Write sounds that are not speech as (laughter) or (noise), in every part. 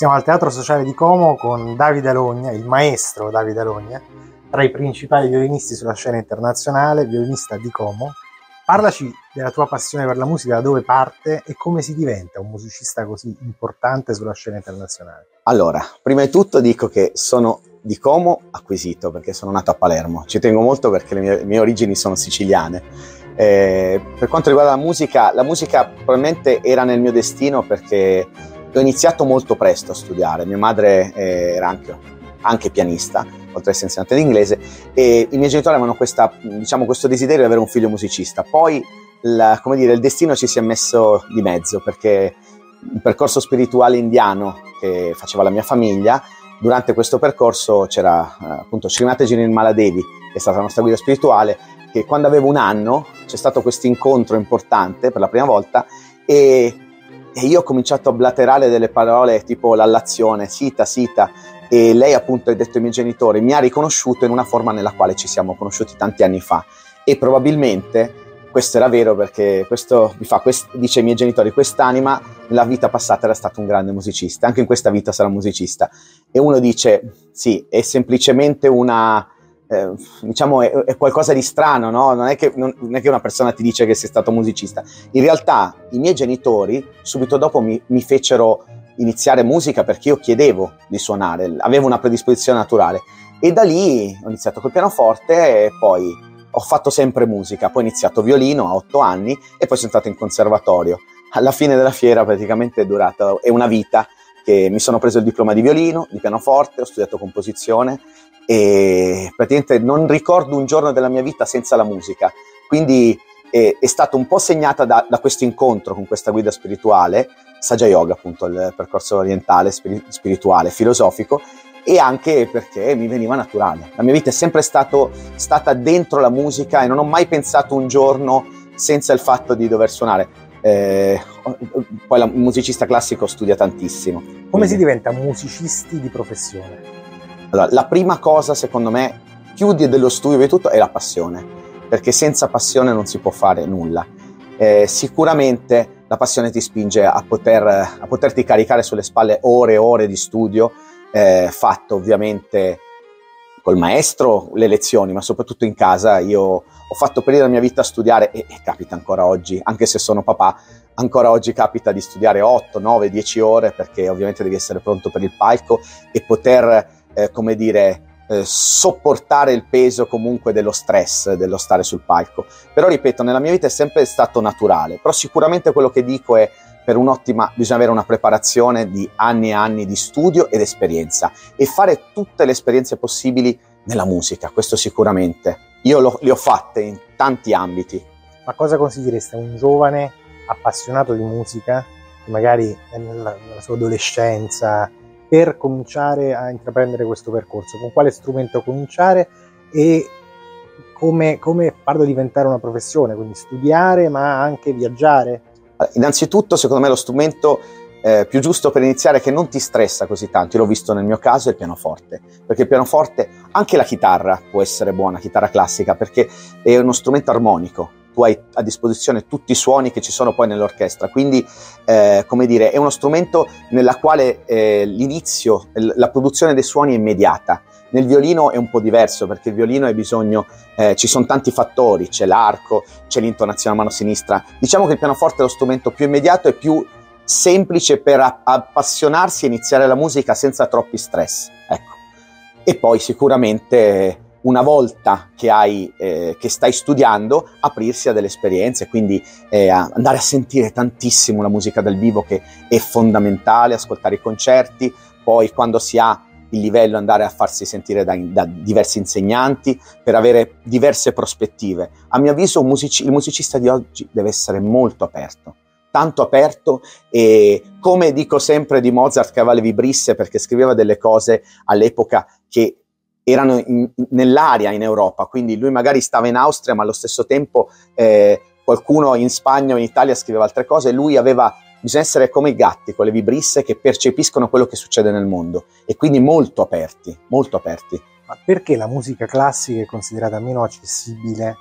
Siamo al Teatro Sociale di Como con Davide Alogna, il maestro Davide Alogna, tra i principali violinisti sulla scena internazionale, violinista di Como. Parlaci della tua passione per la musica, da dove parte e come si diventa un musicista così importante sulla scena internazionale. Allora, prima di tutto dico che sono di Como acquisito perché sono nato a Palermo. Ci tengo molto perché le mie, le mie origini sono siciliane. Eh, per quanto riguarda la musica, la musica probabilmente era nel mio destino perché ho iniziato molto presto a studiare, mia madre eh, era anche, anche pianista, oltre ad essere insegnante di inglese, e i miei genitori avevano questa, diciamo, questo desiderio di avere un figlio musicista. Poi, la, come dire, il destino ci si è messo di mezzo, perché il percorso spirituale indiano che faceva la mia famiglia, durante questo percorso c'era appunto Srimati Jirin Maladevi, che è stata la nostra guida spirituale, che quando avevo un anno c'è stato questo incontro importante per la prima volta e e io ho cominciato a blaterare delle parole tipo l'allazione, sita, sita, e lei appunto ha detto ai miei genitori, mi ha riconosciuto in una forma nella quale ci siamo conosciuti tanti anni fa e probabilmente questo era vero perché questo mi fa, quest, dice ai miei genitori, quest'anima nella vita passata era stato un grande musicista, anche in questa vita sarà musicista. E uno dice, sì, è semplicemente una, eh, diciamo, è, è, qualcosa di strano, no? Non è, che, non, non è, che, una persona ti dice che sei stato musicista. In realtà i miei genitori subito dopo mi, mi fecero iniziare musica perché io chiedevo di suonare, avevo una predisposizione naturale. E da lì ho iniziato col pianoforte e poi ho fatto sempre musica, poi ho iniziato violino a otto anni e poi sono stato in conservatorio. Alla fine della fiera praticamente è durata, è una vita che mi sono preso il diploma di violino, di pianoforte, ho studiato composizione e praticamente non ricordo un giorno della mia vita senza la musica, quindi è, è stata un po' segnata da, da questo incontro con questa guida spirituale, Saja Yoga appunto, il percorso orientale, spirituale, filosofico, e anche perché mi veniva naturale. La mia vita è sempre stato, stata dentro la musica e non ho mai pensato un giorno senza il fatto di dover suonare. Eh, poi il musicista classico studia tantissimo. Come quindi... si diventa musicisti di professione? Allora, la prima cosa, secondo me, più dello studio di tutto, è la passione, perché senza passione non si può fare nulla. Eh, sicuramente la passione ti spinge a, poter, a, poterti caricare sulle spalle ore e ore di studio, eh, fatto ovviamente col maestro, le lezioni, ma soprattutto in casa. Io ho fatto per la mia vita a studiare, e, e capita ancora oggi, anche se sono papà, ancora oggi capita di studiare 8, 9, 10 ore, perché ovviamente devi essere pronto per il palco e poter eh, come dire, eh, sopportare il peso comunque dello stress, dello stare sul palco. Però ripeto, nella mia vita è sempre stato naturale, però sicuramente quello che dico è per un'ottima, bisogna avere una preparazione di anni e anni di studio ed esperienza e fare tutte le esperienze possibili nella musica, questo sicuramente. Io lo, le ho fatte in tanti ambiti. Ma cosa consigliereste a un giovane appassionato di musica, che magari nella, nella sua adolescenza per cominciare a intraprendere questo percorso? Con quale strumento cominciare e come, come farlo diventare una professione? Quindi studiare ma anche viaggiare? Innanzitutto, secondo me, lo strumento eh, più giusto per iniziare che non ti stressa così tanto, io l'ho visto nel mio caso, è il pianoforte, perché il pianoforte, anche la chitarra può essere buona, chitarra classica, perché è uno strumento armonico, tu hai a disposizione tutti i suoni che ci sono poi nell'orchestra, quindi eh, come dire, è uno strumento nella quale eh, l'inizio, la produzione dei suoni è immediata. Nel violino è un po' diverso perché il violino hai bisogno, eh, ci sono tanti fattori, c'è l'arco, c'è l'intonazione a mano sinistra. Diciamo che il pianoforte è lo strumento più immediato e più semplice per appassionarsi e iniziare la musica senza troppi stress. Ecco. E poi sicuramente una volta che, hai, eh, che stai studiando, aprirsi a delle esperienze, quindi eh, andare a sentire tantissimo la musica dal vivo che è fondamentale, ascoltare i concerti, poi quando si ha il livello andare a farsi sentire da, da diversi insegnanti per avere diverse prospettive. A mio avviso music- il musicista di oggi deve essere molto aperto, tanto aperto e come dico sempre di Mozart che le vibrisse perché scriveva delle cose all'epoca che erano in, nell'aria in Europa, quindi lui magari stava in Austria, ma allo stesso tempo eh, qualcuno in Spagna o in Italia scriveva altre cose, lui aveva bisogna essere come i gatti con le vibrisse che percepiscono quello che succede nel mondo e quindi molto aperti, molto aperti. Ma perché la musica classica è considerata meno accessibile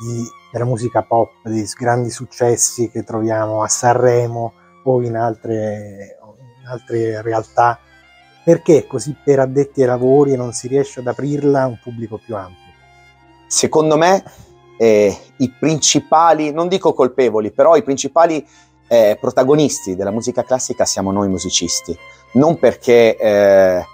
di, della musica pop, dei grandi successi che troviamo a Sanremo o in altre, in altre realtà, perché così per addetti ai lavori non si riesce ad aprirla a un pubblico più ampio? Secondo me eh, i principali, non dico colpevoli, però i principali eh, protagonisti della musica classica siamo noi musicisti, non perché, eh,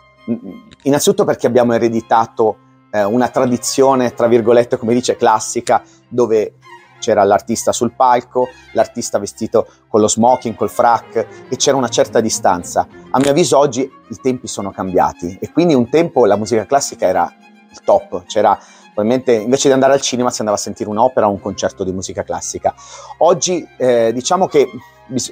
innanzitutto perché abbiamo ereditato eh, una tradizione, tra virgolette, come dice, classica, dove c'era l'artista sul palco, l'artista vestito con lo smoking, col frac e c'era una certa distanza. A mio avviso oggi i tempi sono cambiati e quindi un tempo la musica classica era il top, c'era probabilmente invece di andare al cinema si andava a sentire un'opera o un concerto di musica classica. Oggi eh, diciamo che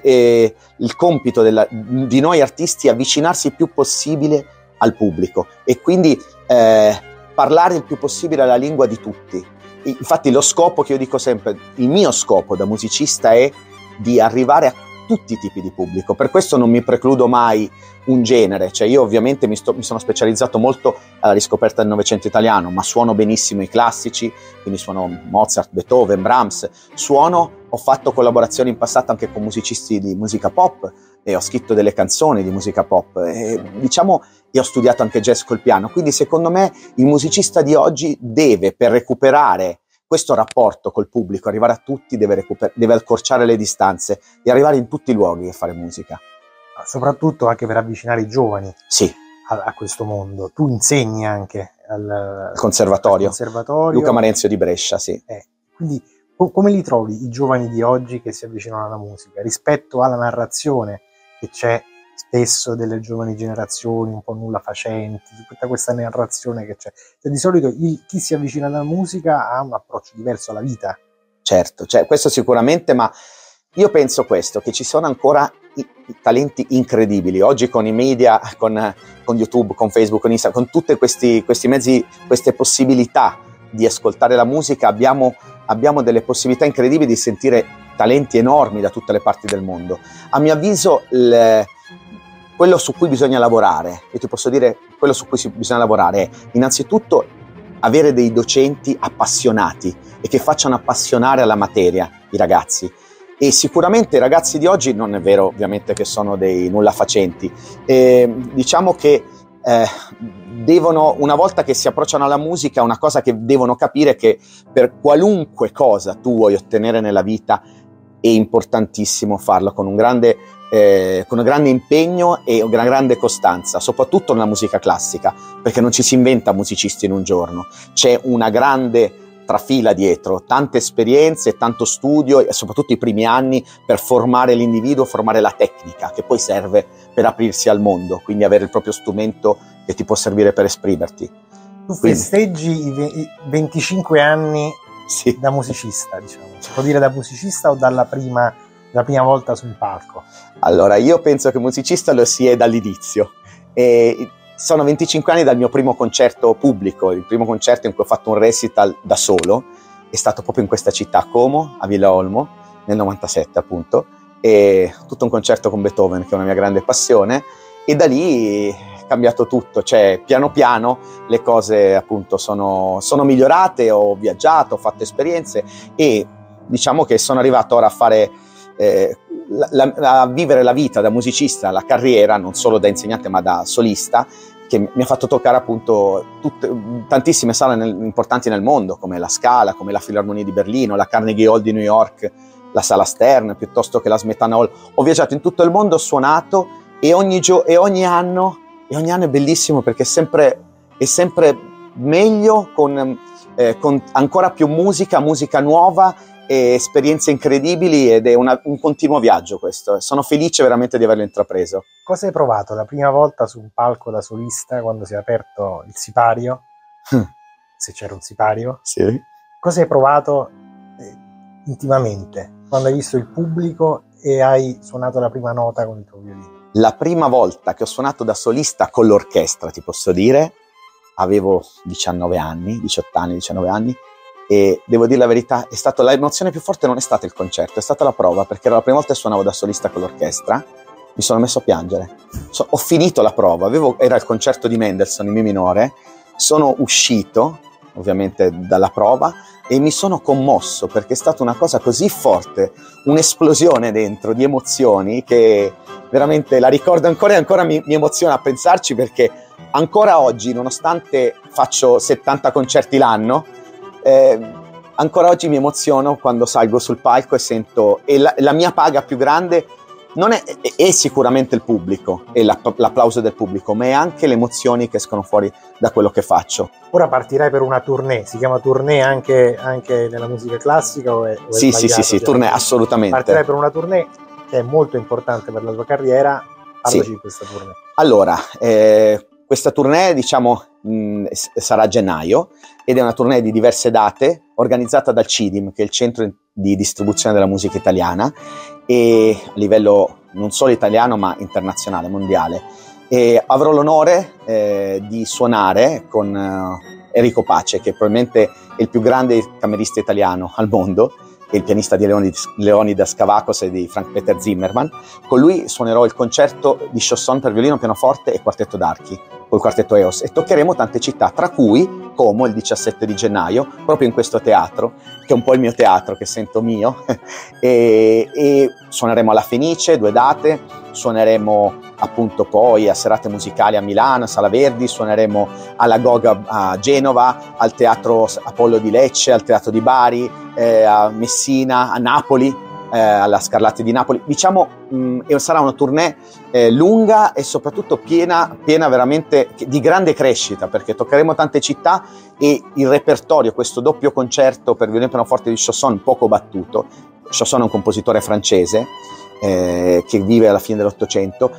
eh, il compito della, di noi artisti è avvicinarsi il più possibile al pubblico e quindi eh, parlare il più possibile la lingua di tutti. Infatti lo scopo che io dico sempre, il mio scopo da musicista è di arrivare a tutti i tipi di pubblico, per questo non mi precludo mai un genere, cioè io ovviamente mi, sto, mi, sono specializzato molto alla riscoperta del Novecento italiano, ma suono benissimo i classici, quindi suono Mozart, Beethoven, Brahms, suono, ho fatto collaborazioni in passato anche con musicisti di musica pop e ho scritto delle canzoni di musica pop. E diciamo e ho studiato anche jazz col piano, quindi secondo me il musicista di oggi deve per recuperare questo rapporto col pubblico, arrivare a tutti, deve, recuper- deve accorciare le distanze e arrivare in tutti i luoghi a fare musica soprattutto anche per avvicinare i giovani sì. a, a, questo mondo. Tu insegni anche al, conservatorio. al conservatorio. Luca Marenzio di Brescia, sì. Eh, quindi co- come li trovi i giovani di oggi che si avvicinano alla musica rispetto alla narrazione che c'è spesso delle giovani generazioni un po' nulla facenti, tutta questa narrazione che c'è. Cioè, di solito il, chi si avvicina alla musica ha un approccio diverso alla vita. Certo, cioè, questo sicuramente, ma io penso questo, che ci sono ancora talenti incredibili. Oggi con i media, con, con YouTube, con Facebook, con Instagram, con tutti questi, questi, mezzi, queste possibilità di ascoltare la musica, abbiamo, abbiamo delle possibilità incredibili di sentire talenti enormi da tutte le parti del mondo. A mio avviso, le, quello su cui bisogna lavorare, e ti posso dire, quello su cui bisogna lavorare è innanzitutto avere dei docenti appassionati e che facciano appassionare alla materia i ragazzi. E sicuramente i ragazzi di oggi non è vero ovviamente che sono dei nulla facenti, eh, diciamo che eh, devono, una volta che si approcciano alla musica, una cosa che devono capire è che per qualunque cosa tu vuoi ottenere nella vita è importantissimo farlo con un grande, eh, con un grande impegno e una grande costanza, soprattutto nella musica classica, perché non ci si inventa musicisti in un giorno, c'è una grande trafila dietro, tante esperienze, tanto studio e soprattutto i primi anni per formare l'individuo, formare la tecnica che poi serve per aprirsi al mondo, quindi avere il proprio strumento che ti può servire per esprimerti. Tu quindi. festeggi i 25 anni sì. da musicista, diciamo. Si può dire da musicista o dalla prima, dalla prima volta sul palco? Allora, io penso che musicista lo si è dall'inizio. E sono 25 anni dal mio primo concerto pubblico, il primo concerto in cui ho fatto un recital da solo, è stato proprio in questa città, Como, a Villa Olmo, nel 97 appunto, e tutto un concerto con Beethoven che è una mia grande passione e da lì cambiato tutto, cioè piano piano le cose appunto sono, sono migliorate, ho viaggiato, ho fatto esperienze e diciamo che sono arrivato ora a fare... Eh, la, la, a vivere la vita da musicista, la carriera, non solo da insegnante ma da solista, che mi ha fatto toccare appunto tutte, tantissime sale nel, importanti nel mondo, come la Scala, come la Filarmonia di Berlino, la Carnegie Hall di New York, la Sala Stern, piuttosto che la Smetana Hall. Ho viaggiato in tutto il mondo, ho suonato e ogni, gio- e ogni, anno, e ogni anno è bellissimo perché è sempre, è sempre meglio con, eh, con ancora più musica, musica nuova e esperienze incredibili ed è una, un continuo viaggio questo. Sono felice veramente di averlo intrapreso. Cosa hai provato la prima volta su un palco da solista quando si è aperto il sipario? Hm. Se c'era un sipario? Sì. Cosa hai provato eh, intimamente quando hai visto il pubblico e hai suonato la prima nota con il tuo violino? La prima volta che ho suonato da solista con l'orchestra, ti posso dire, avevo 19 anni, 18 anni, 19 anni, e devo dire la verità, è stata l'emozione più forte non è stata il concerto, è stata la prova, perché era la prima volta che suonavo da solista con l'orchestra, mi sono messo a piangere. So, ho finito la prova, avevo, era il concerto di Mendelssohn in mi minore, sono uscito ovviamente dalla prova e mi sono commosso perché è stata una cosa così forte, un'esplosione dentro di emozioni che veramente la ricordo ancora e ancora mi, mi emoziona a pensarci perché ancora oggi, nonostante faccio 70 concerti l'anno, eh, ancora oggi mi emoziono quando salgo sul palco e sento, e la, la mia paga più grande non è, è, è sicuramente il pubblico e l'applauso del pubblico, ma è anche le emozioni che escono fuori da quello che faccio. Ora partirai per una tournée, si chiama tournée anche, anche nella musica classica? O è, o sì, sì, sì, sì, tournée, assolutamente. Partirai per una tournée che è molto importante per la tua carriera, parlaci sì. di questa tournée. Allora, eh, questa tournée, diciamo, mh, sarà a gennaio ed è una tournée di diverse date organizzata dal CIDIM, che è il centro di distribuzione della musica italiana, e a livello non solo italiano ma internazionale, mondiale. E avrò l'onore eh, di suonare con eh, Enrico Pace, che probabilmente è il più grande camerista italiano al mondo, il pianista di Leonidas, Cavacos e di Frank Peter Zimmerman. Con lui suonerò il concerto di Chausson per violino, pianoforte e quartetto d'archi col quartetto EOS e toccheremo tante città, tra cui Como il 17 di gennaio, proprio in questo teatro, che è un po' il mio teatro che sento mio, (laughs) e, e suoneremo alla Fenice, due date, suoneremo appunto poi a serate musicali a Milano, a Sala Verdi, suoneremo alla Goga a Genova, al Teatro Apollo di Lecce, al Teatro di Bari, eh, a Messina, a Napoli, eh, alla Scarlatti di Napoli. Diciamo, mh, sarà una tournée eh, lunga e soprattutto piena, piena veramente di grande crescita, perché toccheremo tante città e il repertorio, questo doppio concerto per violino pianoforte di Chausson, poco battuto. Chausson è un compositore francese eh, che vive alla fine dell'Ottocento,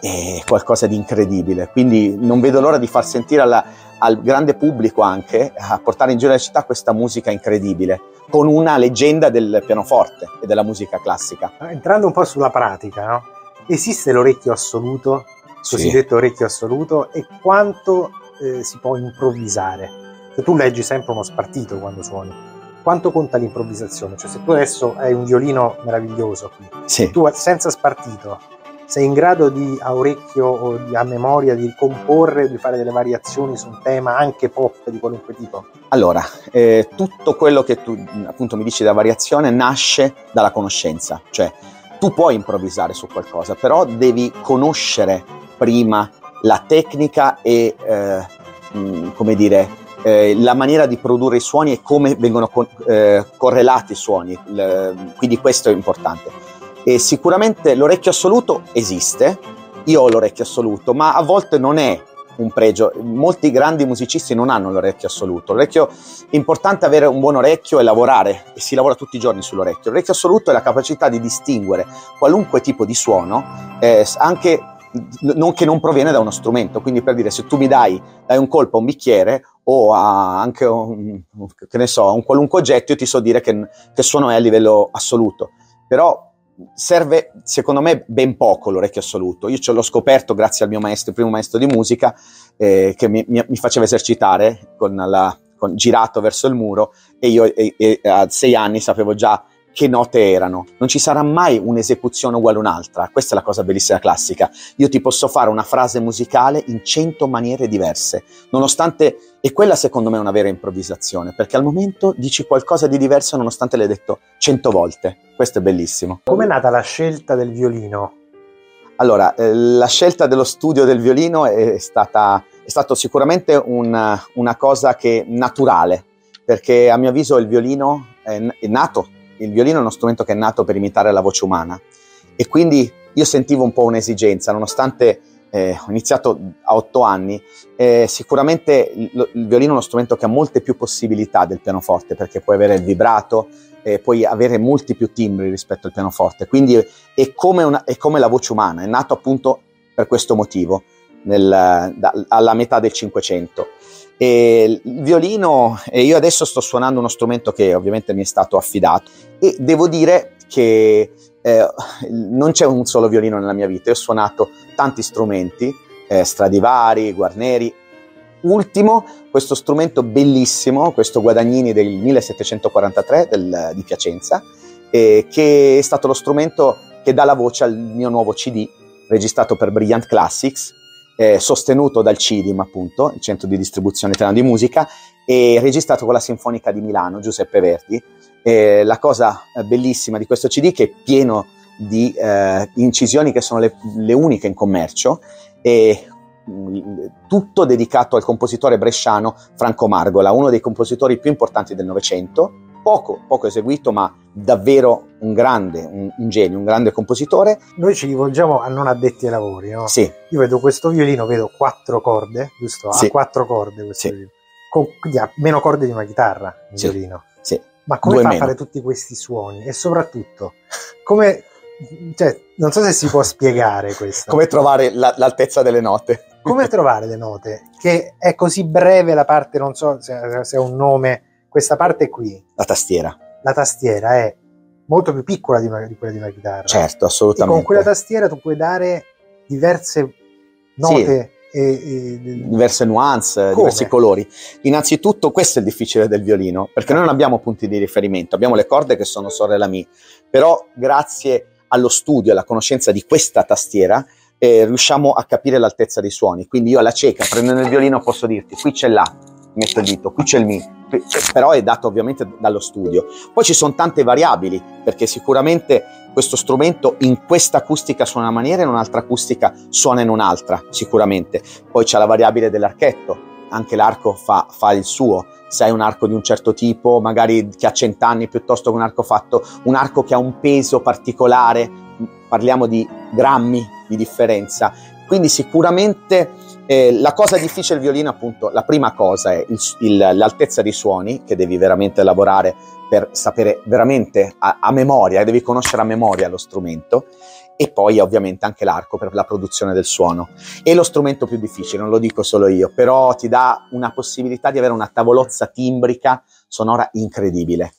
è qualcosa di incredibile. Quindi non vedo l'ora di far sentire alla, al grande pubblico anche, a portare in giro la città questa musica incredibile con una leggenda del pianoforte e della musica classica. Entrando un po' sulla pratica, no? esiste l'orecchio assoluto, cosiddetto sì. orecchio assoluto, e quanto eh, si può improvvisare? Se tu leggi sempre uno spartito quando suoni, quanto conta l'improvvisazione? Cioè se tu adesso hai un violino meraviglioso qui, sì. tu senza spartito sei in grado di a orecchio o di, a memoria di comporre, di fare delle variazioni su un tema anche pop di qualunque tipo? Allora, eh, tutto quello che tu appunto mi dici da variazione nasce dalla conoscenza, cioè tu puoi improvvisare su qualcosa, però devi conoscere prima la tecnica e eh, mh, come dire eh, la maniera di produrre i suoni e come vengono co- eh, correlati i suoni, L- quindi questo è importante. E sicuramente l'orecchio assoluto esiste, io ho l'orecchio assoluto, ma a volte non è un pregio. Molti grandi musicisti non hanno l'orecchio assoluto. L'orecchio è importante avere un buon orecchio e lavorare, e si lavora tutti i giorni sull'orecchio. L'orecchio assoluto è la capacità di distinguere qualunque tipo di suono, eh, anche non, che non proviene da uno strumento. Quindi, per dire, se tu mi dai, dai un colpo a un bicchiere o a anche un, che ne so, un qualunque oggetto, io ti so dire che, che suono è a livello assoluto. Però serve secondo me ben poco l'orecchio assoluto. Io ce l'ho scoperto grazie al mio maestro, primo maestro di musica, eh, che mi, mi, mi, faceva esercitare con la, con, girato verso il muro e io e, e, a sei anni sapevo già che note erano. Non ci sarà mai un'esecuzione uguale a un'altra. Questa è la cosa bellissima classica. Io ti posso fare una frase musicale in cento maniere diverse, nonostante, e quella secondo me è una vera improvvisazione, perché al momento dici qualcosa di diverso nonostante l'hai detto cento volte. Questo è bellissimo. Com'è nata la scelta del violino? Allora, eh, la scelta dello studio del violino è stata è stato sicuramente una, una cosa che naturale, perché a mio avviso il violino è, è nato il violino è uno strumento che è nato per imitare la voce umana e quindi io sentivo un po' un'esigenza, nonostante eh, ho iniziato a otto anni, eh, sicuramente il, il, violino è uno strumento che ha molte più possibilità del pianoforte perché puoi avere il vibrato, eh, puoi avere molti più timbri rispetto al pianoforte, quindi è come, una, è come la voce umana, è nato appunto per questo motivo, nel, da, alla metà del Cinquecento. E il violino, e io adesso sto suonando uno strumento che ovviamente mi è stato affidato e devo dire che eh, non c'è un solo violino nella mia vita, io ho suonato tanti strumenti, eh, Stradivari, Guarneri, ultimo questo strumento bellissimo, questo Guadagnini del 1743 del, di Piacenza, eh, che è stato lo strumento che dà la voce al mio nuovo CD registrato per Brilliant Classics, eh, sostenuto dal CIDIM, appunto, il centro di distribuzione italiano di musica, e registrato con la Sinfonica di Milano, Giuseppe Verdi. Eh, la cosa bellissima di questo CD è che è pieno di eh, incisioni che sono le, le uniche in commercio e tutto dedicato al compositore bresciano Franco Margola, uno dei compositori più importanti del Novecento, poco, poco eseguito, ma davvero un grande, un, un, genio, un grande compositore. Noi ci rivolgiamo a non addetti ai lavori, no? Sì. Io vedo questo violino, vedo quattro corde, giusto? Sì. Ha quattro corde questo Sì. violino. Con- quindi ha meno corde di una chitarra, il Sì. violino. Sì. Ma come fa a meno. fare tutti questi suoni? E soprattutto, come... Cioè, non so se si può spiegare questo. Come trovare la- l'altezza delle note? Come (laughs) trovare le note? Che è così breve la parte, non so se, se è un nome, questa parte qui, La tastiera, la tastiera è molto più piccola di, una- di quella di una chitarra. certo, E assolutamente. con quella tastiera tu puoi dare diverse note e, e- diverse nuance, Come? diversi colori. Innanzitutto, questo è il difficile del violino, perché noi non abbiamo punti di riferimento, abbiamo le corde che sono sorelle la mi, però grazie allo studio, alla conoscenza di questa tastiera, eh, riusciamo a capire l'altezza dei suoni. Quindi io alla cieca, prendendo il violino, posso dirti, qui c'è la, metto il dito, qui c'è il mi, però è dato ovviamente dallo studio. Poi ci sono tante variabili, perché sicuramente questo strumento in questa acustica suona in una maniera e in un'altra acustica suona in un'altra, sicuramente. Poi c'è la variabile dell'archetto, anche l'arco fa, fa il suo. Se hai un arco di un certo tipo, magari che ha cent'anni, piuttosto che un arco fatto, un arco che ha un peso particolare, parliamo di grammi di differenza. Quindi sicuramente eh, la cosa difficile del violino, appunto, la prima cosa è il- il- l'altezza dei suoni, che devi veramente lavorare per sapere veramente a, a memoria, devi conoscere a memoria lo strumento, e poi ovviamente anche l'arco per la produzione del suono. È lo strumento più difficile, non lo dico solo io, però ti dà una possibilità di avere una tavolozza timbrica sonora incredibile.